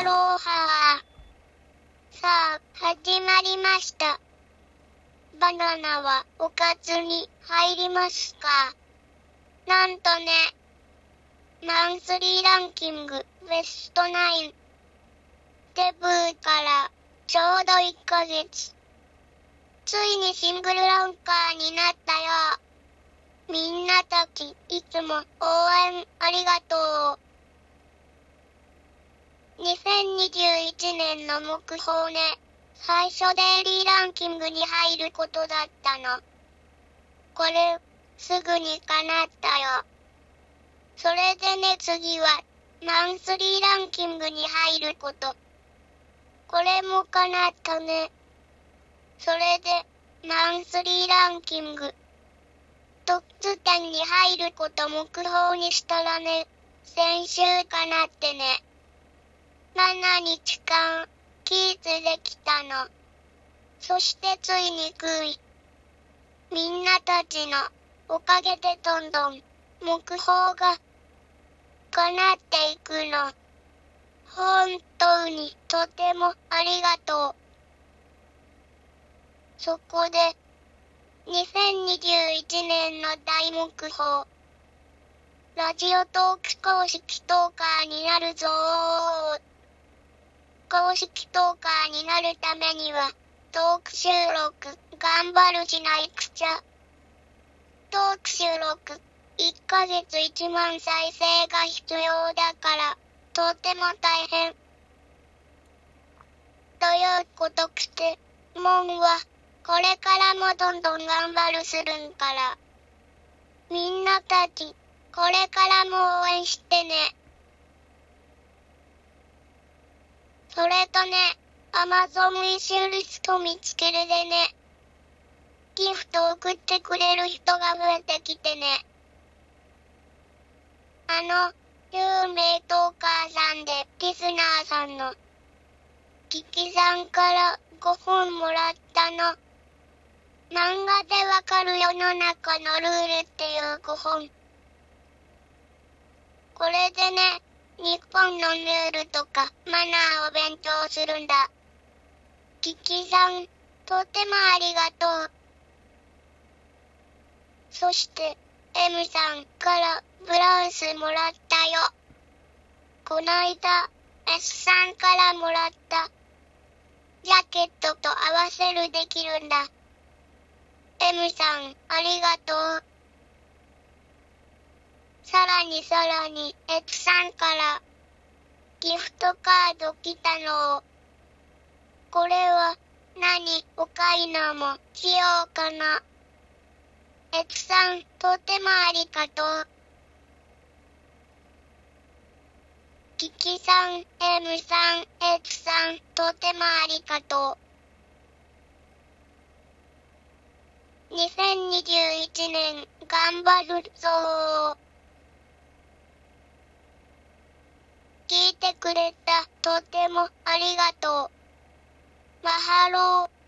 アローハー。さあ、始まりました。バナナはおかずに入りますか？なんとね、マンスリーランキングベストナイン。デブーからちょうど1ヶ月。ついにシングルランカーになったよ。みんなたち、いつも応援ありがとう。2021年の目標ね。最初デイリーランキングに入ることだったの。これ、すぐに叶ったよ。それでね次は、マンスリーランキングに入ること。これも叶ったね。それで、マンスリーランキング。トップ10に入ること目標にしたらね、先週かなってね。7日間、キープできたの。そしてついに9位。みんなたちのおかげでどんどん目標が叶っていくの。本当にとてもありがとう。そこで、2021年の大目標。ラジオトーク公式トーカーになるぞー公式トーカーになるためには、トーク収録、頑張るしないくちゃ。トーク収録、1ヶ月1万再生が必要だから、とても大変。ということくて、もんは、これからもどんどん頑張るするんから。みんなたち、これからも応援してね。それとね、アマゾンウィシュリスト見つけるでね。ギフト送ってくれる人が増えてきてね。あの、有名トーカーさんでリスナーさんの、キキさんから5本もらったの。漫画でわかる世の中のルールっていう5本。これでね、日本のルールとかマナーを勉強するんだ。キキさん、とてもありがとう。そして、M さんからブラウスもらったよ。こないだ、S さんからもらった。ジャケットと合わせるできるんだ。M さん、ありがとう。さらにさらに、X さんから、ギフトカード来たの。これは、何、お買いのも、しようかな。X さん、とてもありがとう。キキさん、M さん、X さん、とてもありがとう。2021年頑張るぞ聞いてくれたとてもありがとう。マハロー。